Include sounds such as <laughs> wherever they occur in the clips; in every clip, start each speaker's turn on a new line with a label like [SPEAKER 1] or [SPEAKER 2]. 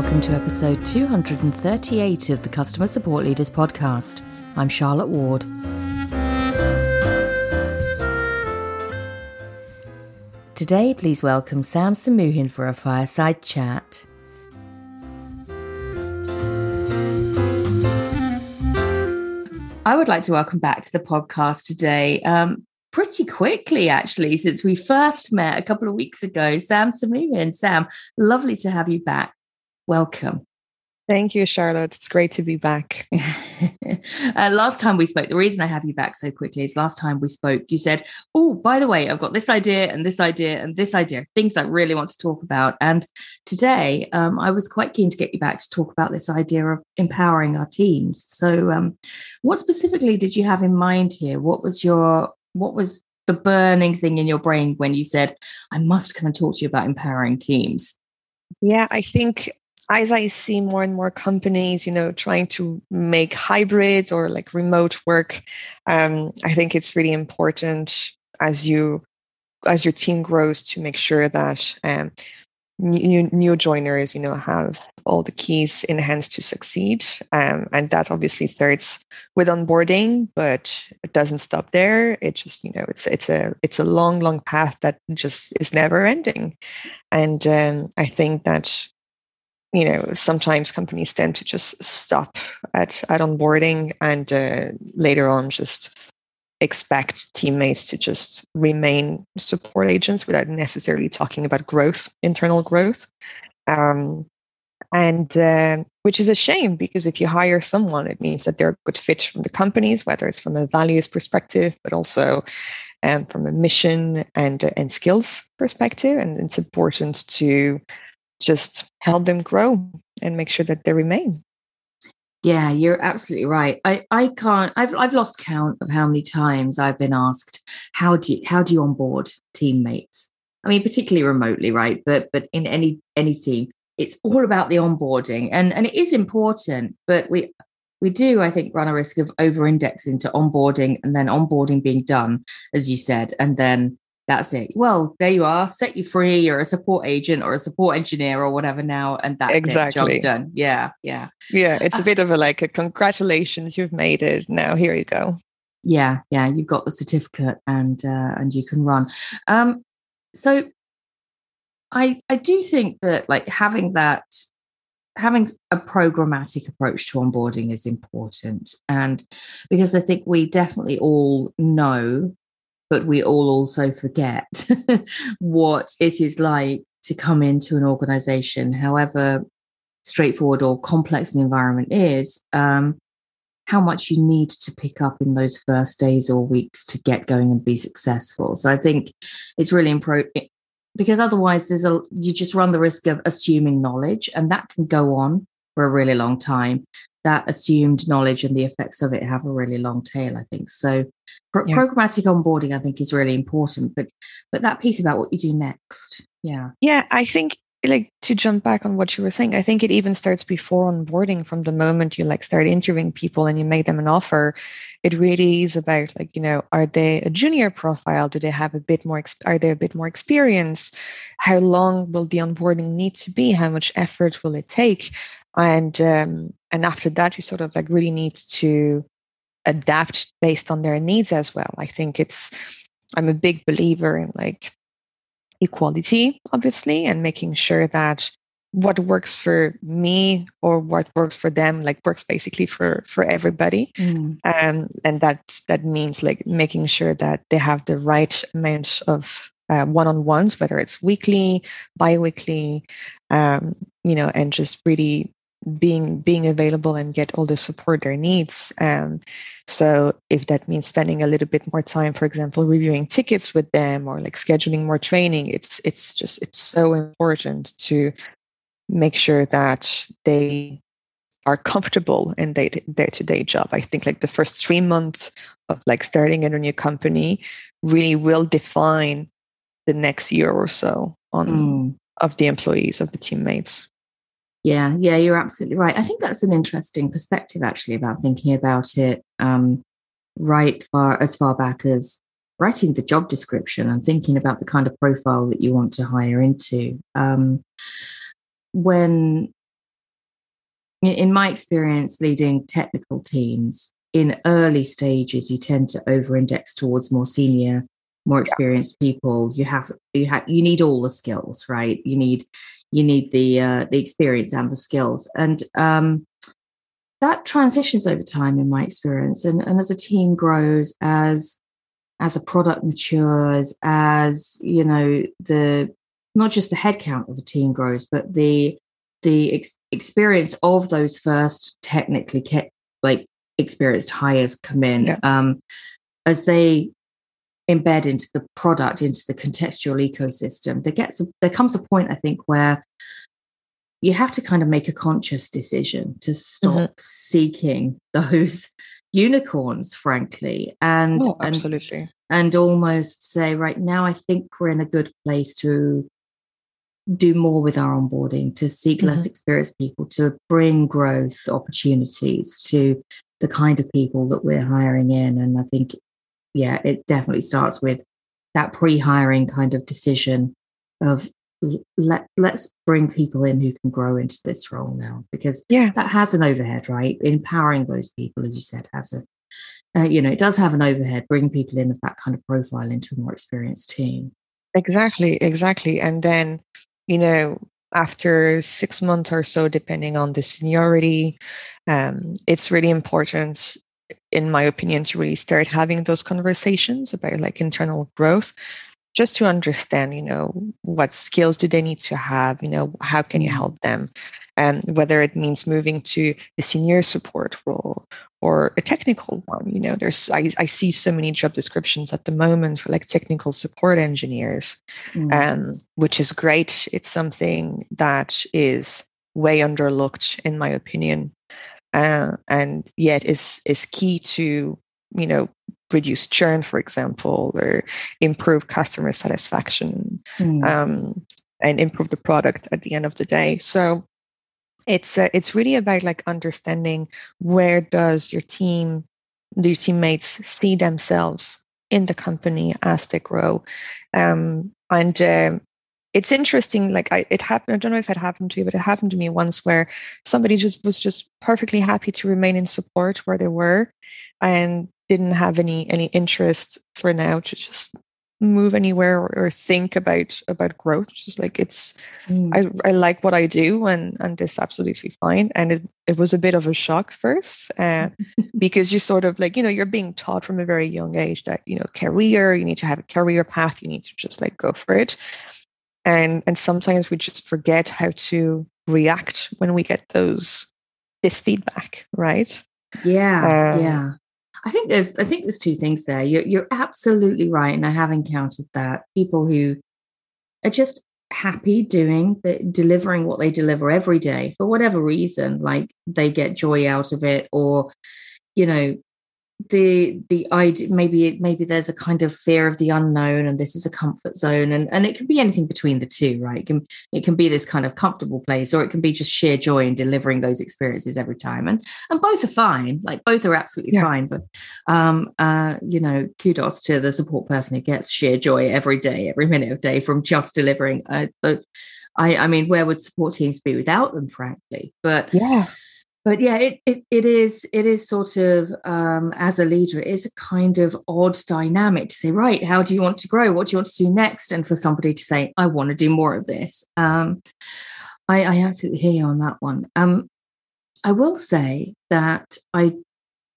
[SPEAKER 1] welcome to episode 238 of the Customer Support Leaders Podcast. I'm Charlotte Ward. Today, please welcome Sam Samuhin for a fireside chat. I would like to welcome back to the podcast today, um, pretty quickly actually, since we first met a couple of weeks ago, Sam Samuhin. Sam, lovely to have you back. Welcome.
[SPEAKER 2] Thank you, Charlotte. It's great to be back. <laughs>
[SPEAKER 1] uh, last time we spoke, the reason I have you back so quickly is last time we spoke, you said, Oh, by the way, I've got this idea and this idea and this idea, things I really want to talk about. And today, um, I was quite keen to get you back to talk about this idea of empowering our teams. So, um, what specifically did you have in mind here? What was your, what was the burning thing in your brain when you said, I must come and talk to you about empowering teams?
[SPEAKER 2] Yeah, I think as I see more and more companies, you know, trying to make hybrids or like remote work, um, I think it's really important as you as your team grows to make sure that um, new, new joiners, you know, have all the keys in hands to succeed. Um, and that obviously starts with onboarding, but it doesn't stop there. It just, you know, it's it's a it's a long, long path that just is never ending. And um, I think that you know sometimes companies tend to just stop at at onboarding and uh, later on just expect teammates to just remain support agents without necessarily talking about growth internal growth. Um, and uh, which is a shame because if you hire someone it means that they're a good fit from the companies whether it's from a values perspective but also um, from a mission and uh, and skills perspective. And it's important to just help them grow and make sure that they remain.
[SPEAKER 1] Yeah, you're absolutely right. I, I can't I've I've lost count of how many times I've been asked how do you how do you onboard teammates? I mean, particularly remotely, right? But but in any any team, it's all about the onboarding. And and it is important, but we we do, I think, run a risk of over indexing to onboarding and then onboarding being done, as you said, and then that's it. Well, there you are, set you free. You're a support agent or a support engineer or whatever now, and that's exactly. it. Job done. Yeah, yeah,
[SPEAKER 2] yeah. It's a uh, bit of a like a congratulations, you've made it. Now here you go.
[SPEAKER 1] Yeah, yeah. You've got the certificate, and uh, and you can run. Um, so, I I do think that like having that having a programmatic approach to onboarding is important and because i think we definitely all know but we all also forget <laughs> what it is like to come into an organization, however straightforward or complex the environment is, um, how much you need to pick up in those first days or weeks to get going and be successful. So I think it's really important because otherwise there's a you just run the risk of assuming knowledge and that can go on for a really long time that assumed knowledge and the effects of it have a really long tail i think so pro- yeah. programmatic onboarding i think is really important but but that piece about what you do next yeah
[SPEAKER 2] yeah i think like to jump back on what you were saying i think it even starts before onboarding from the moment you like start interviewing people and you make them an offer. It really is about like you know are they a junior profile? Do they have a bit more are they a bit more experience how long will the onboarding need to be? How much effort will it take? And um, and after that you sort of like really need to adapt based on their needs as well. I think it's i'm a big believer in like equality, obviously, and making sure that what works for me or what works for them like works basically for for everybody mm. um, and that that means like making sure that they have the right amount of uh, one-on-ones whether it's weekly bi-weekly um, you know and just really being being available and get all the support their needs um, so if that means spending a little bit more time for example reviewing tickets with them or like scheduling more training it's it's just it's so important to make sure that they are comfortable in their day-to-day job. I think like the first three months of like starting in a new company really will define the next year or so on mm. of the employees of the teammates
[SPEAKER 1] yeah, yeah, you're absolutely right. I think that's an interesting perspective, actually, about thinking about it um, right far as far back as writing the job description and thinking about the kind of profile that you want to hire into. Um, when in my experience leading technical teams in early stages you tend to over index towards more senior more experienced yeah. people you have you have you need all the skills right you need you need the uh, the experience and the skills and um, that transitions over time in my experience and, and as a team grows as as a product matures as you know the not just the headcount of a team grows but the the ex- experience of those first technically ke- like experienced hires come in yeah. um, as they embed into the product into the contextual ecosystem there gets a, there comes a point i think where you have to kind of make a conscious decision to stop mm-hmm. seeking <laughs> those unicorns frankly and
[SPEAKER 2] oh, absolutely
[SPEAKER 1] and, and almost say right now i think we're in a good place to do more with our onboarding to seek mm-hmm. less experienced people to bring growth opportunities to the kind of people that we're hiring in and i think yeah it definitely starts with that pre-hiring kind of decision of let let's bring people in who can grow into this role now because
[SPEAKER 2] yeah.
[SPEAKER 1] that has an overhead right? Empowering those people as you said has a uh, you know it does have an overhead bringing people in of that kind of profile into a more experienced team.
[SPEAKER 2] Exactly exactly. And then you know after six months or so depending on the seniority um, it's really important in my opinion to really start having those conversations about like internal growth just to understand, you know, what skills do they need to have, you know, how can you help them? And whether it means moving to a senior support role or a technical one, you know, there's I, I see so many job descriptions at the moment for like technical support engineers, mm. um, which is great. It's something that is way underlooked, in my opinion. Uh, and yet is is key to you know reduce churn, for example, or improve customer satisfaction mm. um, and improve the product at the end of the day. So it's uh, it's really about like understanding where does your team, your teammates see themselves in the company as they grow, um, and uh, it's interesting. Like I, it happened. I don't know if it happened to you, but it happened to me once where somebody just was just perfectly happy to remain in support where they were, and didn't have any any interest for now to just move anywhere or, or think about about growth just like it's mm. I, I like what i do and and it's absolutely fine and it, it was a bit of a shock first uh, <laughs> because you sort of like you know you're being taught from a very young age that you know career you need to have a career path you need to just like go for it and and sometimes we just forget how to react when we get those this feedback right?
[SPEAKER 1] Yeah um, yeah. I think there's I think there's two things there. You're you're absolutely right, and I have encountered that. People who are just happy doing the delivering what they deliver every day for whatever reason, like they get joy out of it, or you know the the idea maybe maybe there's a kind of fear of the unknown and this is a comfort zone and and it can be anything between the two right it can it can be this kind of comfortable place or it can be just sheer joy in delivering those experiences every time and and both are fine like both are absolutely yeah. fine but um uh you know kudos to the support person who gets sheer joy every day every minute of day from just delivering uh, I, I mean, where would support teams be without them, frankly? But
[SPEAKER 2] yeah,
[SPEAKER 1] but yeah it, it, it is it is sort of um, as a leader it is a kind of odd dynamic to say right how do you want to grow? What do you want to do next? And for somebody to say i want to do more of this. Um, I, I absolutely hear you on that one. Um, i will say that i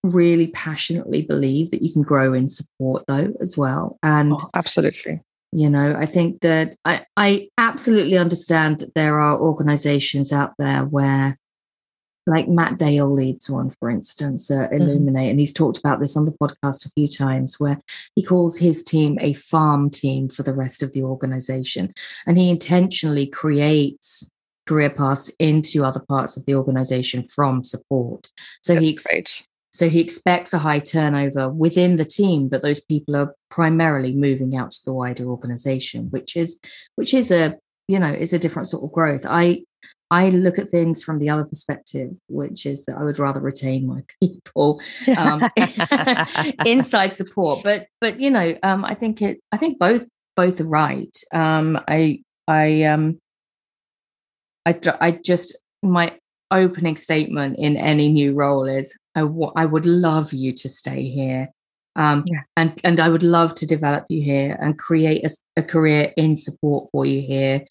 [SPEAKER 1] really passionately believe that you can grow in support though as well. And
[SPEAKER 2] oh, absolutely.
[SPEAKER 1] you know i think that I, I absolutely understand that there are organizations out there where like Matt Dale leads one, for instance, uh, mm-hmm. Illuminate, mm-hmm. and he's talked about this on the podcast a few times, where he calls his team a farm team for the rest of the organization, and he intentionally creates career paths into other parts of the organization from support. So
[SPEAKER 2] That's
[SPEAKER 1] he
[SPEAKER 2] great.
[SPEAKER 1] So he expects a high turnover within the team, but those people are primarily moving out to the wider organization, which is which is a you know is a different sort of growth. I I look at things from the other perspective, which is that I would rather retain my <laughs> people um, <laughs> inside support. But but you know, um, I think it. I think both both are right. Um, I I um I I just my opening statement in any new role is I, w- I would love you to stay here um, yeah. and and I would love to develop you here and create a, a, career in support for you here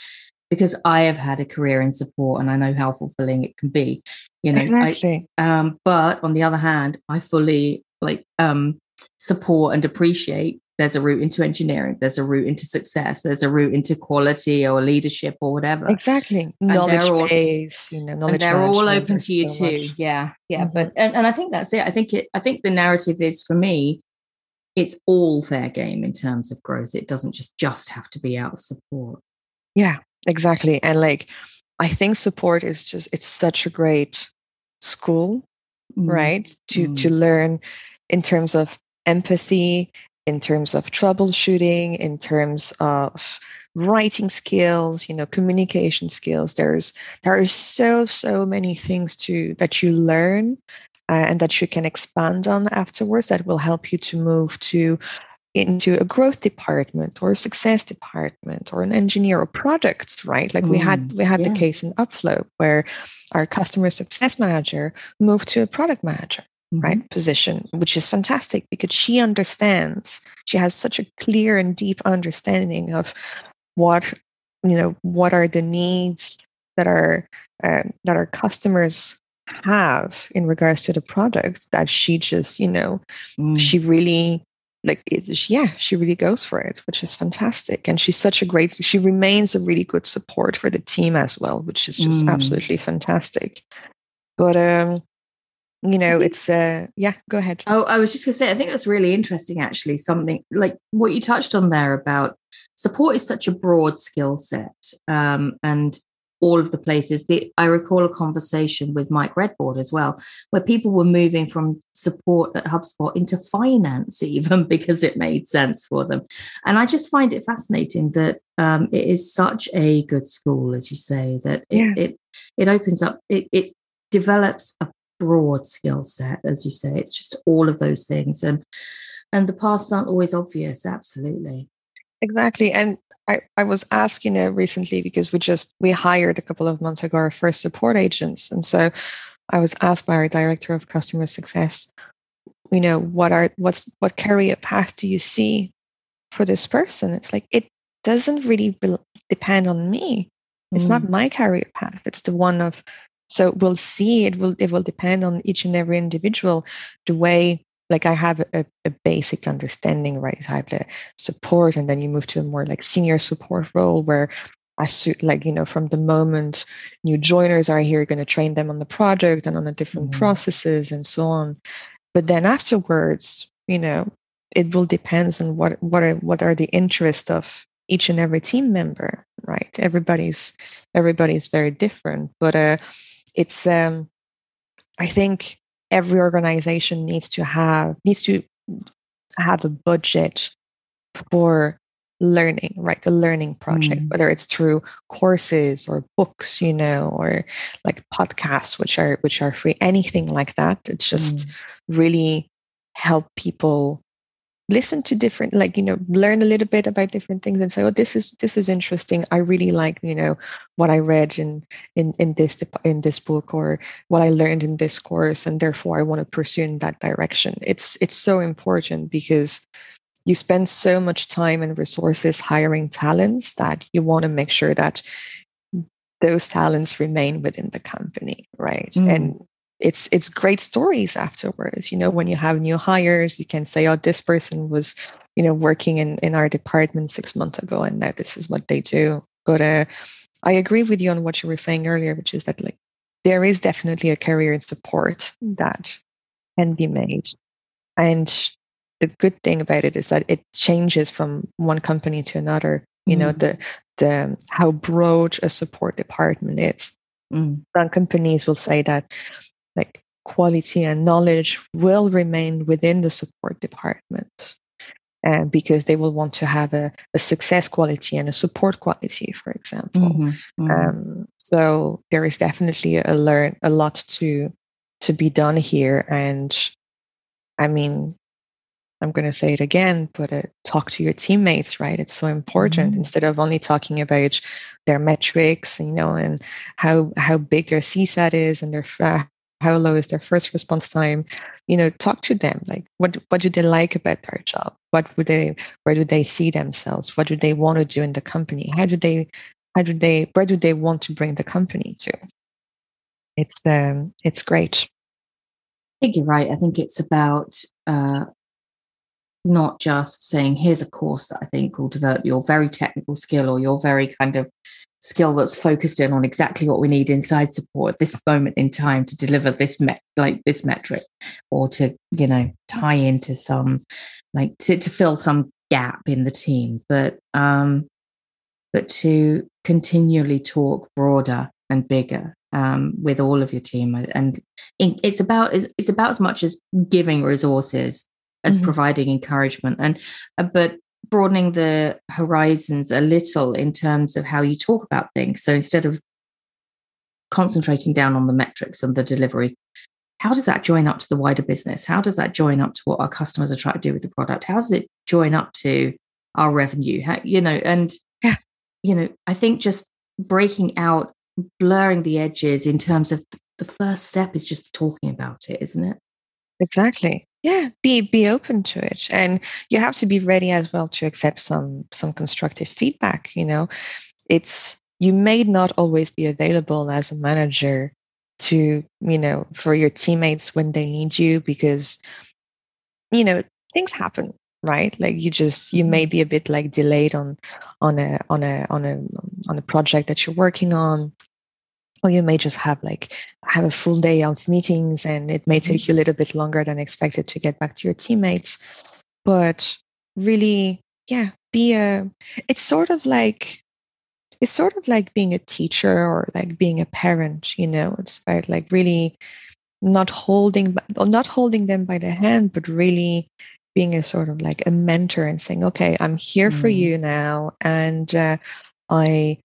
[SPEAKER 1] because I have had a career in support and I know how fulfilling it can be. You know,
[SPEAKER 2] exactly.
[SPEAKER 1] I, um, but on the other hand, I fully like um, support and appreciate there's a route into engineering there's a route into success there's a route into quality or leadership or whatever
[SPEAKER 2] exactly and knowledge all, base you know knowledge and
[SPEAKER 1] they're all open to you so too much. yeah yeah mm-hmm. but and, and i think that's it i think it i think the narrative is for me it's all fair game in terms of growth it doesn't just just have to be out of support
[SPEAKER 2] yeah exactly and like i think support is just it's such a great school mm. right to mm. to learn in terms of empathy in terms of troubleshooting, in terms of writing skills, you know, communication skills. There's there are so so many things to that you learn uh, and that you can expand on afterwards that will help you to move to into a growth department or a success department or an engineer or product right like mm, we had we had yeah. the case in upflow where our customer success manager moved to a product manager mm-hmm. right position which is fantastic because she understands she has such a clear and deep understanding of what you know what are the needs that our uh, that our customers have in regards to the product that she just you know mm. she really like it's yeah she really goes for it which is fantastic. And she's such a great she remains a really good support for the team as well which is just mm. absolutely fantastic. But um you know it's uh yeah go ahead.
[SPEAKER 1] Oh i was just gonna say i think that's really interesting actually something like what you touched on there about support is such a broad skill set um and all of the places. The i recall a conversation with mike Redbord as well where people were moving from support at hubspot into finance <laughs> even because it made sense for them. And i just find it fascinating that um, it is such a good school as you say that it yeah. it, it opens up it, it develops a broad skill set as you say. It's just all of those things and and the paths aren't always obvious absolutely.
[SPEAKER 2] Exactly and I, I was asking it recently because we just we hired a couple of months ago our first support agents and so i was asked by our director of customer success you know what are what's what career path do you see for this person it's like it doesn't really depend on me it's mm. not my career path it's the one of so we'll see. It will it will depend on each and every individual. The way like I have a, a basic understanding, right? I have the support, and then you move to a more like senior support role where I suit like you know from the moment new joiners are here, you're going to train them on the project and on the different mm-hmm. processes and so on. But then afterwards, you know, it will depends on what what are what are the interests of each and every team member, right? Everybody's everybody's very different, but uh it's um, I think every organization needs to have needs to have a budget for learning right the learning project mm. whether it's through courses or books you know or like podcasts which are which are free anything like that it's just mm. really help people listen to different like you know learn a little bit about different things and say oh this is this is interesting. I really like you know what i read in in in this in this book or what i learned in this course and therefore i want to pursue in that direction. It's it's so important because you spend so much time and resources hiring talents that you want to make sure that those talents remain within the company right? Mm. and it's it's great stories afterwards you know when you have new hires you can say oh this person was you know working in in our department six months ago and now this is what they do but uh, i agree with you on what you were saying earlier which is that like there is definitely a career in support that can be made and the good thing about it is that it changes from one company to another you mm. know the the how broad a support department is mm. some companies will say that like quality and knowledge will remain within the support department and because they will want to have a, a, success quality and a support quality for example mm-hmm, mm-hmm. Um, so there is definitely a learn a lot to to be done here and i mean I'm going to say it again, but uh, talk to your teammates, right? It's so important mm-hmm. instead of only talking about their metrics, you know, and how how big their CSAT is and their uh, how low is their first response time. You know, talk to them. Like, what what do they like about their job? What would they? Where do they see themselves? What do they want to do in the company? How do they? How do they? Where do they want to bring the company to? It's um, it's great.
[SPEAKER 1] I think you're right. I think it's about uh, not just saying, here's a course that I think will develop your very technical skill or your very kind of skill that's focused in on exactly what we need inside support at this moment in time to deliver this met like this metric or to you know tie into some like to, to fill some gap in the team but um but to continually talk broader and bigger um, with all of your team and it's about it's about as much as giving resources as mm-hmm. providing encouragement and uh, but broadening the horizons a little in terms of how you talk about things. So instead of concentrating down on the metrics and the delivery how does that join up to the wider business? How does that join up to what our customers are trying to do with the product? How does it join up to our revenue? How, you know and yeah. you know i think just breaking out blurring the edges in terms of the first step is just talking about it isn't it?
[SPEAKER 2] Exactly yeah be be open to it. And you have to be ready as well to accept some some constructive feedback you know? It's you may not always be available as a manager to you know for your teammates when they need you because you know things happen right? Like you just you may mm-hmm. be a bit like delayed on on a on a on a on a project that you're working on or you may just have like have a full day of meetings and it may take you a little bit longer than expected to get back to your teammates but really yeah be a it's sort of like it's sort of like being a teacher or like being a parent you know it's about like really not holding not holding them by the hand but really being a sort of like a mentor and saying okay i'm here mm. for you now and uh, i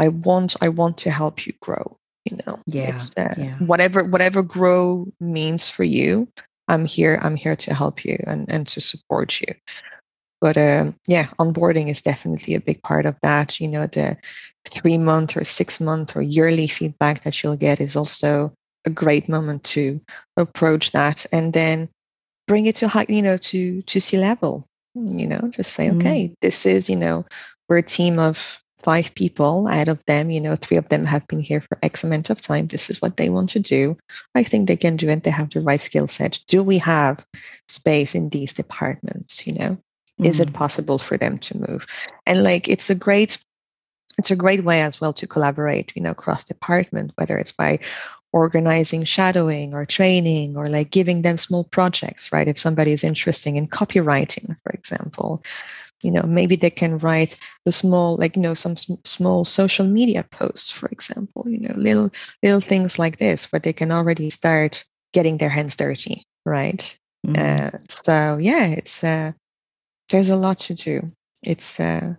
[SPEAKER 2] I want I want to help you grow. You know,
[SPEAKER 1] yeah, uh, yeah.
[SPEAKER 2] whatever whatever grow means for you. I'm here. I'm here to help you and and to support you. But um, yeah, onboarding is definitely a big part of that. You know, the three month or six month or yearly feedback that you'll get is also a great moment to approach that and then bring it to high, you know, to to C level. You know, just say, mm. okay, this is, you know, we're a team of five people out of them, you know, three of them have been here for X amount of time. This is what they want to do. I think they can do it. They have the right skill set. Do we have space in these departments? You know, mm. is it mm. possible for them to move? And like, it's a great, it's a great way as well to collaborate, you know, cross department, whether it's by organizing shadowing or training or like giving them small projects, right? If somebody is interested in copywriting, for example, you know maybe they can write the small like you know some sm- small social media posts for example you know little little things like this where they can already start getting their hands dirty right mm-hmm. uh, so yeah it's uh there's a lot to do it's uh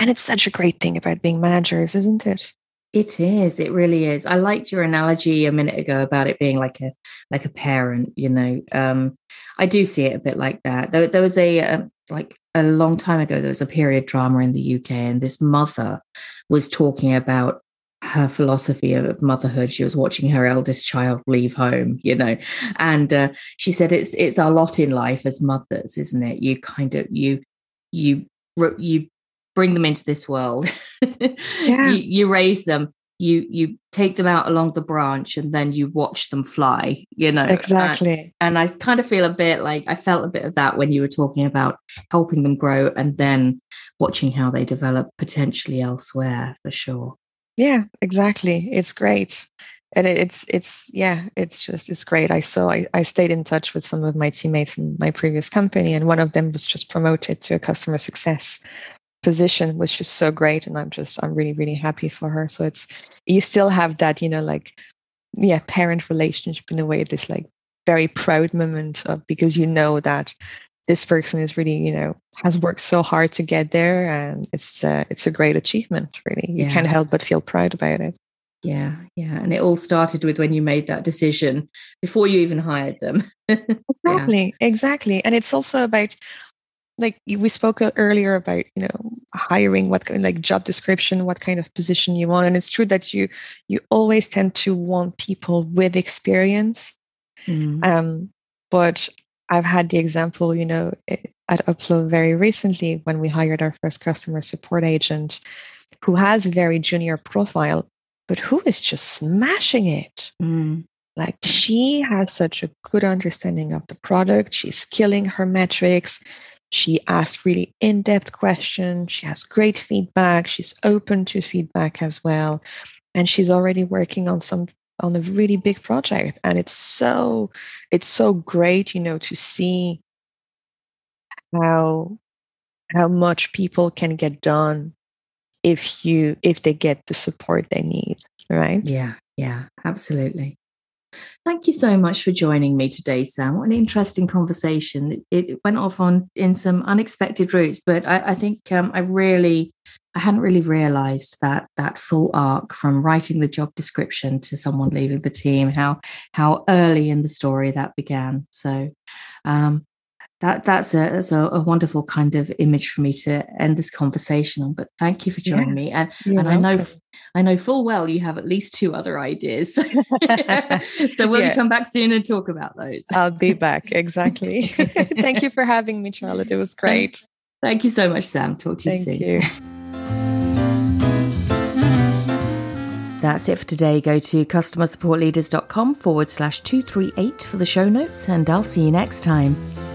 [SPEAKER 2] and it's such a great thing about being managers isn't it
[SPEAKER 1] it is. It really is. I liked your analogy a minute ago about it being like a like a parent. You know, um, I do see it a bit like that. There, there was a, a like a long time ago. There was a period drama in the UK, and this mother was talking about her philosophy of motherhood. She was watching her eldest child leave home, you know, and uh, she said it's it's our lot in life as mothers, isn't it? You kind of you you you bring them into this world. <laughs> yeah. you, you raise them, you you take them out along the branch and then you watch them fly you know
[SPEAKER 2] exactly.
[SPEAKER 1] and, and, i kind of feel a bit like i felt a bit of that when you were talking about helping them grow and then watching how they develop potentially elsewhere for sure.
[SPEAKER 2] Yeah exactly. It's great. And it's it's yeah it's just it's great. I saw I, I stayed in touch with some of my teammates in my previous company and one of them was just promoted to a customer success position which is so great and i'm just i'm really really happy for her so it's you still have that you know like yeah parent relationship in a way this like very proud moment of because you know that this person is really you know has worked so hard to get there and it's uh, it's a great achievement really you yeah. can't help but feel proud about it
[SPEAKER 1] Yeah, yeah. And it all started with when you made that decision before you even hired them. <laughs>
[SPEAKER 2] exactly, yeah. exactly. And it's also about like we spoke earlier about you know hiring what kind like job description what kind of position you want and it's true that you you always tend to want people with experience mm. um but i've had the example you know at upflow very recently when we hired our first customer support agent who has a very junior profile but who is just smashing it mm. like she has such a good understanding of the product she's killing her metrics she asked really in depth questions. She has great feedback. She's open to feedback as well. And she's already working on some on a really big project and it's so it's so great you know to see how how much people can get done if you if they get the support they need right
[SPEAKER 1] yeah yeah absolutely Thank you so much for joining me today, Sam. What an interesting conversation. It, went off on in some unexpected routes, but I, I think um, I really, I hadn't really realised that that full arc from writing the job description to someone leaving the team, how how early in the story that began. So, um, that that's a that's a, a, wonderful kind of image for me to end this conversation on. But thank you for joining yeah, me, and and welcome. I know I know full well you have at least two other ideas. <laughs> so will yeah. you come back soon and talk about those?
[SPEAKER 2] I'll be back exactly. <laughs> thank you for having me, Charlotte. It was great.
[SPEAKER 1] Thank you so much, Sam. Talk to you
[SPEAKER 2] thank
[SPEAKER 1] soon.
[SPEAKER 2] You. <laughs>
[SPEAKER 1] That's it for today. Go to customersupportleaders.com forward slash 238 for the show notes, and I'll see you next time.